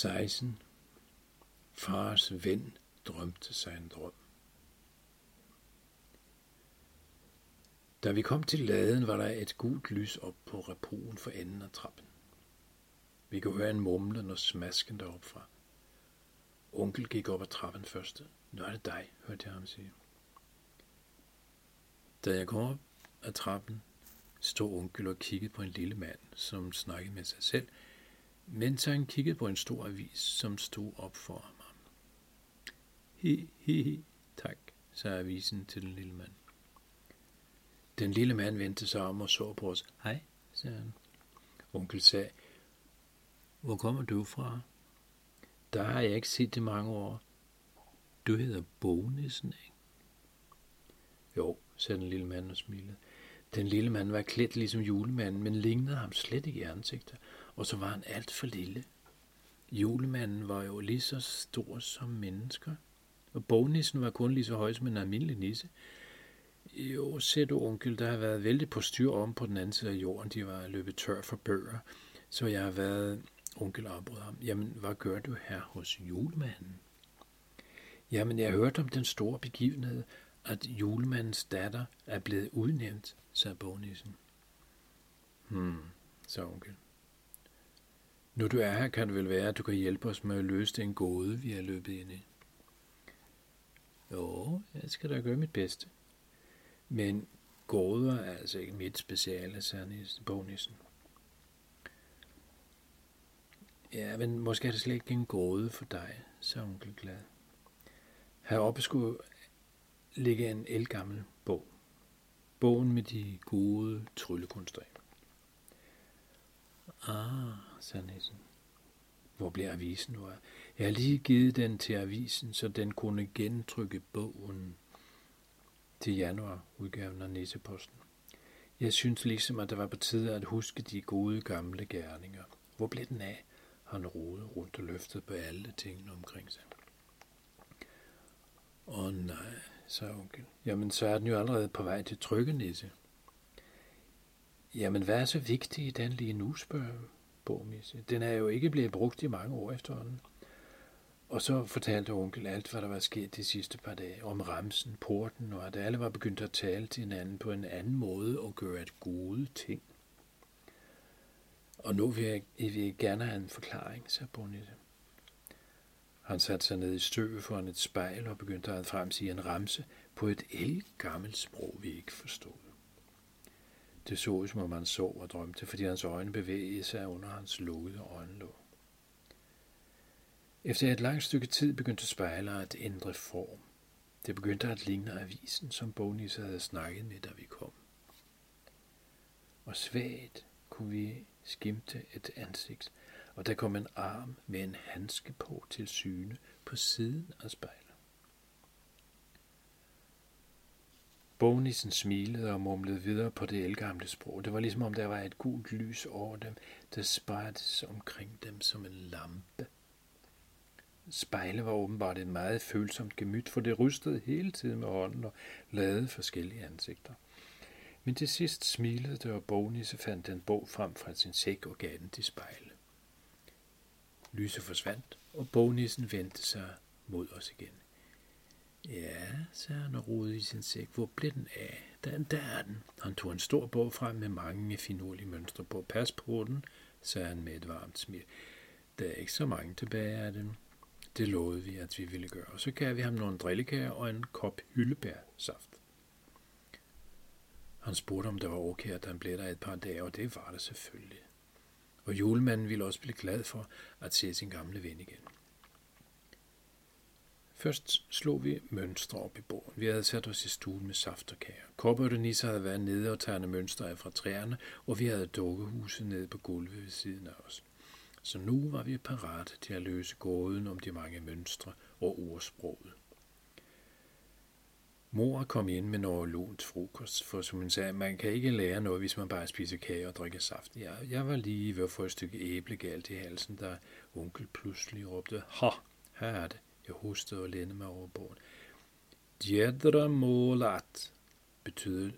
16. Fars ven drømte sig en drøm. Da vi kom til laden, var der et gult lys op på repoen for enden af trappen. Vi kunne høre en mumlen og smasken derop fra. Onkel gik op ad trappen først. Nu er det dig, hørte jeg ham sige. Da jeg kom op ad trappen, stod onkel og kiggede på en lille mand, som snakkede med sig selv, mens han kiggede på en stor avis, som stod op for ham. He, he, he, tak, sagde avisen til den lille mand. Den lille mand vendte sig om og så på os. Hej, sagde han. Onkel sagde, hvor kommer du fra? Der har jeg ikke set det mange år. Du hedder Bognissen, ikke? Jo, sagde den lille mand og smilede. Den lille mand var klædt ligesom julemanden, men lignede ham slet ikke i ansigtet, og så var han alt for lille. Julemanden var jo lige så stor som mennesker, og bognissen var kun lige så høj som en almindelig nisse. Jo, ser du, onkel, der har været vældig på styr om på den anden side af jorden. De var løbet tør for bøger, så jeg har været... Onkel afbrød ham. Jamen, hvad gør du her hos julemanden? Jamen, jeg hørte om den store begivenhed, at julemandens datter er blevet udnævnt, sagde bognissen. Hmm, sagde onkel. Nu du er her, kan det vel være, at du kan hjælpe os med at løse den gåde, vi har løbet ind i. Jo, jeg skal da gøre mit bedste. Men gåder er altså ikke mit speciale, sagde bognissen. Ja, men måske er det slet ikke en gåde for dig, sagde onkel glad. Heroppe skulle ligge en elgammel bog. Bogen med de gode tryllekunster. Ah, sagde Nissen. Hvor bliver avisen nu? Jeg har lige givet den til avisen, så den kunne gentrykke bogen til januar udgaven af Nisseposten. Jeg synes ligesom, at det var på tide at huske de gode gamle gerninger. Hvor blev den af? Han rode rundt og løftede på alle tingene omkring sig. Åh oh, nej, sagde onkel. Jamen, så er den jo allerede på vej til trykkenisse. Jamen, hvad er så vigtigt i den lige nu, spørger Bormisse. Den er jo ikke blevet brugt i mange år efterhånden. Og så fortalte onkel alt, hvad der var sket de sidste par dage, om ramsen, porten, og at alle var begyndt at tale til hinanden på en anden måde og gøre et gode ting. Og nu vil jeg, jeg vil gerne have en forklaring, sagde Bonette. Han satte sig ned i støvet foran et spejl og begyndte at fremsige en ramse på et gammelt sprog, vi ikke forstod. Det så ud, som om han sov og drømte, fordi hans øjne bevægede sig under hans lukkede øjenlåg. Efter et langt stykke tid begyndte spejler at ændre form. Det begyndte at ligne avisen, som Bonisse havde snakket med, da vi kom. Og svagt kunne vi skimte et ansigt, og der kom en arm med en handske på til syne på siden af spejlet. Bognissen smilede og mumlede videre på det elgamle sprog. Det var ligesom om der var et gult lys over dem, der spredtes omkring dem som en lampe. Spejlet var åbenbart et meget følsomt gemyt, for det rystede hele tiden med hånden og lavede forskellige ansigter. Men til sidst smilede det, og Bognisse fandt den bog frem fra sin sæk og gav den til spejlet. Lyset forsvandt, og bognissen vendte sig mod os igen. Ja, sagde han og rodede i sin sæk. Hvor blev den af? Der, der er den. Han tog en stor bog frem med mange finurlige mønstre på. Pas på den, sagde han med et varmt smil. Der er ikke så mange tilbage af dem. Det lovede vi, at vi ville gøre. Og så gav vi ham nogle drillekager og en kop hyldebærsaft. Han spurgte, om det var okay, at han blev der et par dage, og det var det selvfølgelig. Og julemanden ville også blive glad for at se sin gamle ven igen. Først slog vi mønstre op i bordet. Vi havde sat os i stuen med saft og kager. Kopper og havde været nede og tegne mønstre af fra træerne, og vi havde dukkehuset nede på gulvet ved siden af os. Så nu var vi parat til at løse gåden om de mange mønstre og ordsproget. Mor kom ind med noget lunt frokost, for som hun sagde, man kan ikke lære noget, hvis man bare spiser kage og drikker saft. Jeg, jeg var lige ved at få et stykke æble galt i halsen, da onkel pludselig råbte, Ha, her er det. Jeg hostede og lænede mig over bordet. Djedra målat betyder,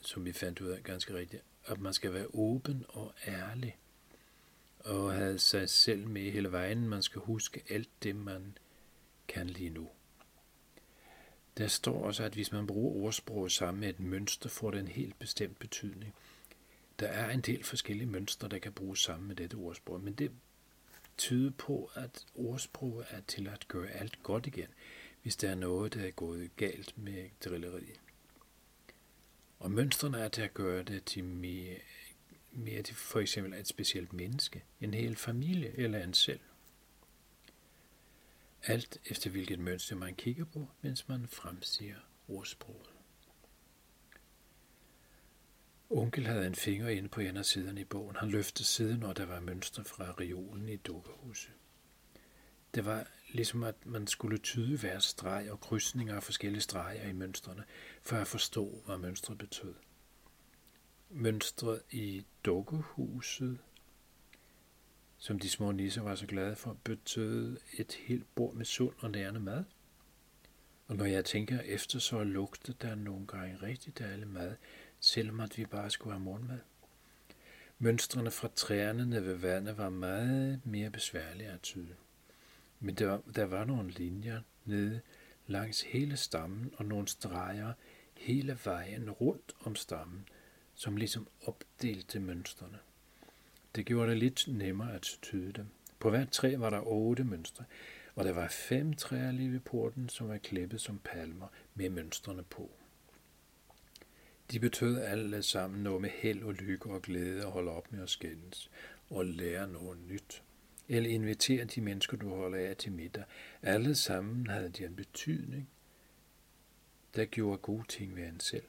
som vi fandt ud af ganske rigtigt, at man skal være åben og ærlig. og have sig selv med hele vejen. Man skal huske alt det, man kan lige nu. Der står også, at hvis man bruger ordsprog sammen med et mønster, får det en helt bestemt betydning. Der er en del forskellige mønstre, der kan bruges sammen med dette ordsprog, men det tyder på, at ordsproget er til at gøre alt godt igen, hvis der er noget, der er gået galt med drilleriet. Og mønstrene er til at gøre det til mere, mere til for eksempel et specielt menneske, en hel familie eller en selv. Alt efter hvilket mønster man kigger på, mens man fremsiger ordsproget. Onkel havde en finger inde på en af siderne i bogen. Han løftede siden, når der var mønstre fra reolen i dukkehuset. Det var ligesom, at man skulle tyde hver streg og krydsninger af forskellige streger i mønstrene, for at forstå, hvad mønstret betød. Mønstret i dukkehuset, som de små nisser var så glade for, betød et helt bord med sund og nærende mad. Og når jeg tænker efter, så lugtede der nogle gange rigtig dejlig mad, selvom at vi bare skulle have morgenmad. Mønstrene fra træerne nede ved vandet var meget mere besværlige at tyde. Men der, der var nogle linjer nede langs hele stammen og nogle streger hele vejen rundt om stammen, som ligesom opdelte mønstrene. Det gjorde det lidt nemmere at tyde dem. På hvert træ var der otte mønstre, og der var fem træer lige ved porten, som var klippet som palmer med mønstrene på. De betød alle sammen noget med held og lykke og glæde at holde op med at skændes og lære noget nyt. Eller invitere de mennesker, du holder af til middag. Alle sammen havde de en betydning, der gjorde gode ting ved en selv.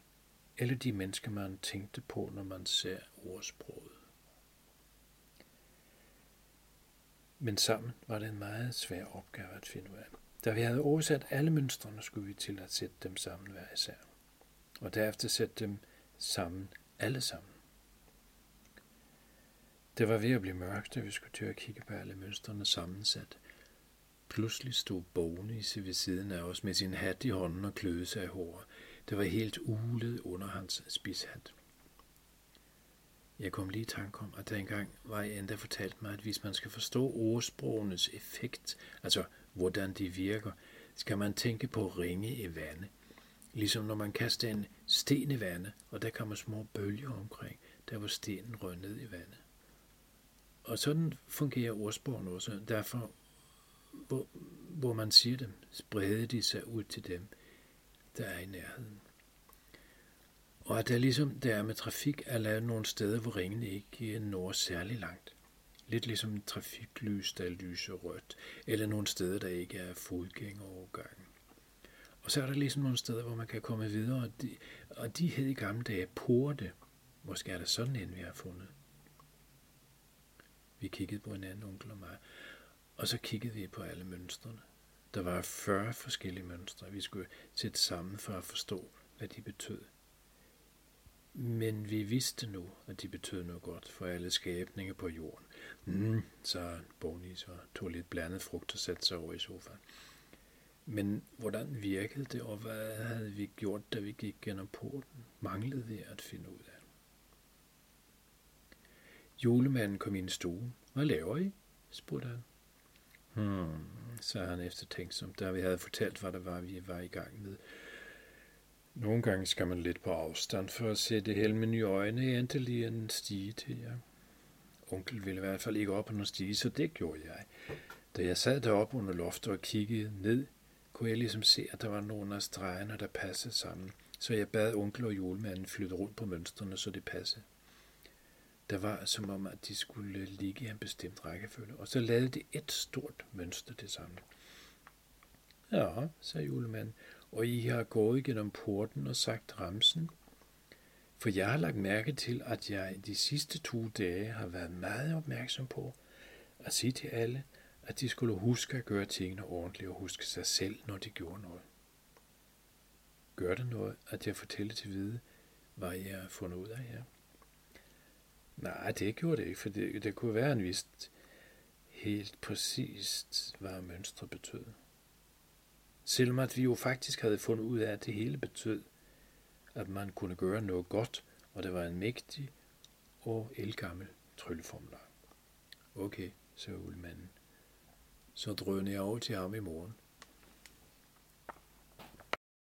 Eller de mennesker, man tænkte på, når man ser ordsproget. Men sammen var det en meget svær opgave at finde ud af. Da vi havde oversat alle mønstrene, skulle vi til at sætte dem sammen hver især og derefter sætte dem sammen, alle sammen. Det var ved at blive mørkt, da vi skulle til at kigge på alle mønstrene sammensat. Pludselig stod Bonise ved siden af os med sin hat i hånden og kløede sig i håret. Det var helt ulet under hans spidshat. Jeg kom lige i tanke om, at dengang var jeg endda fortalt mig, at hvis man skal forstå ordsprogenes effekt, altså hvordan de virker, skal man tænke på ringe i vandet. Ligesom når man kaster en sten i vandet, og der kommer små bølger omkring, der hvor stenen rød ned i vandet. Og sådan fungerer ordsprogene også. Derfor, hvor, hvor man siger dem, spreder de sig ud til dem, der er i nærheden. Og at der ligesom der er med trafik, er lavet nogle steder, hvor ringene ikke øh, når særlig langt. Lidt ligesom en trafiklys, der lyser rødt, eller nogle steder, der ikke er fodgængerovergang. Og så er der ligesom nogle steder, hvor man kan komme videre, og de, og de hed i gamle dage porte. Måske er der sådan en, vi har fundet. Vi kiggede på en onkel og mig, og så kiggede vi på alle mønstrene. Der var 40 forskellige mønstre, vi skulle sætte sammen for at forstå, hvad de betød. Men vi vidste nu, at de betød noget godt for alle skabninger på jorden. Mm, så Bonis og tog lidt blandet frugt og satte sig over i sofaen. Men hvordan virkede det, og hvad havde vi gjort, da vi gik gennem porten? Manglede vi at finde ud af. Julemanden kom ind i stuen. Hvad laver I? spurgte han. Hmm, sagde han eftertænksomt, da vi havde fortalt, hvad der var, vi var i gang med. Nogle gange skal man lidt på afstand for at se det hele med nye øjne, endelig en stige til jer. Onkel ville i hvert fald ikke op på nogen stige, så det gjorde jeg. Da jeg sad deroppe under loftet og kiggede ned, kunne jeg ligesom se, at der var nogle af stregerne, der passede sammen, så jeg bad onkel og julemanden flytte rundt på mønstrene, så det passede. Der var som om, at de skulle ligge i en bestemt rækkefølge, og så lavede de et stort mønster det samme. Ja, sagde julemanden, og I har gået gennem porten og sagt ramsen. For jeg har lagt mærke til, at jeg de sidste to dage har været meget opmærksom på at sige til alle, at de skulle huske at gøre tingene ordentligt og huske sig selv, når de gjorde noget. Gør det noget, at jeg fortæller til vide, hvad jeg har fundet ud af her? Nej, det gjorde det ikke, for det, det kunne være en vist helt præcist, hvad mønstre betød. Selvom at vi jo faktisk havde fundet ud af, at det hele betød, at man kunne gøre noget godt, og det var en mægtig og elgammel trylleformular. Okay, sagde ulemanden. Så drøner jeg over til ham i morgen.